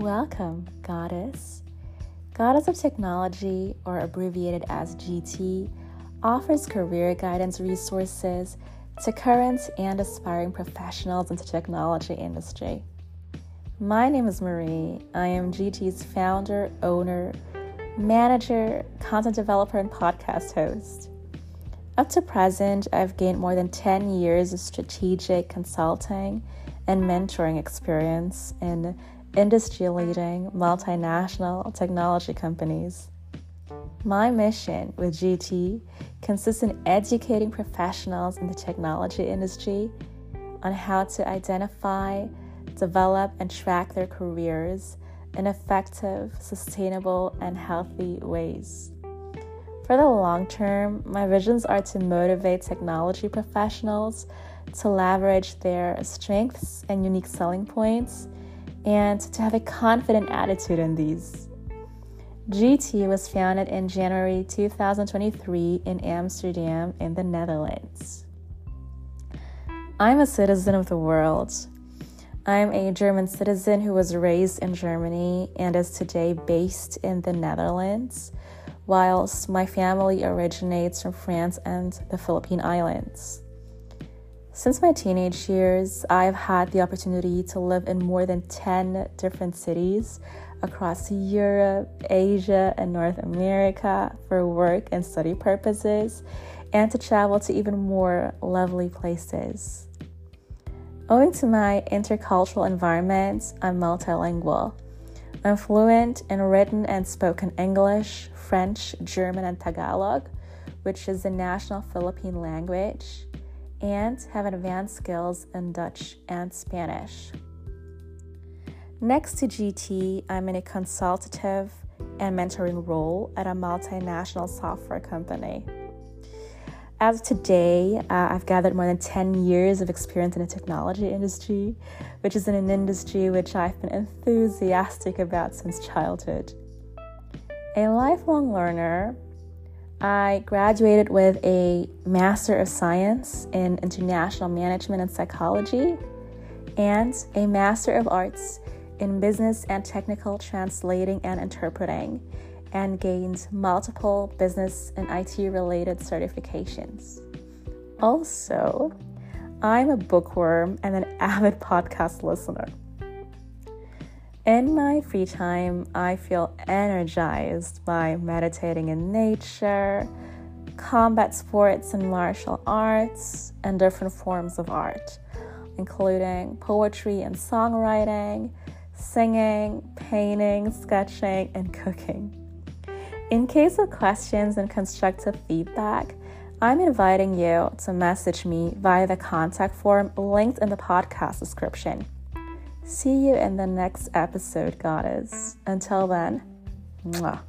Welcome, Goddess. Goddess of Technology, or abbreviated as GT, offers career guidance resources to current and aspiring professionals in the technology industry. My name is Marie. I am GT's founder, owner, manager, content developer, and podcast host. Up to present, I've gained more than 10 years of strategic consulting and mentoring experience in industry leading multinational technology companies. My mission with GT consists in educating professionals in the technology industry on how to identify, develop, and track their careers in effective, sustainable, and healthy ways. For the long term, my visions are to motivate technology professionals to leverage their strengths and unique selling points and to have a confident attitude in these. GT was founded in January 2023 in Amsterdam, in the Netherlands. I'm a citizen of the world. I'm a German citizen who was raised in Germany and is today based in the Netherlands, whilst my family originates from France and the Philippine Islands. Since my teenage years, I've had the opportunity to live in more than 10 different cities across Europe, Asia, and North America for work and study purposes, and to travel to even more lovely places. Owing to my intercultural environment, I'm multilingual. I'm fluent in written and spoken English, French, German, and Tagalog, which is the national Philippine language and have advanced skills in Dutch and Spanish. Next to GT, I'm in a consultative and mentoring role at a multinational software company. As of today, uh, I've gathered more than 10 years of experience in the technology industry, which is in an industry which I've been enthusiastic about since childhood. A lifelong learner, I graduated with a Master of Science in International Management and Psychology and a Master of Arts in Business and Technical Translating and Interpreting, and gained multiple business and IT related certifications. Also, I'm a bookworm and an avid podcast listener. In my free time, I feel energized by meditating in nature, combat sports and martial arts, and different forms of art, including poetry and songwriting, singing, painting, sketching, and cooking. In case of questions and constructive feedback, I'm inviting you to message me via the contact form linked in the podcast description. See you in the next episode, Goddess. Until then, mwah.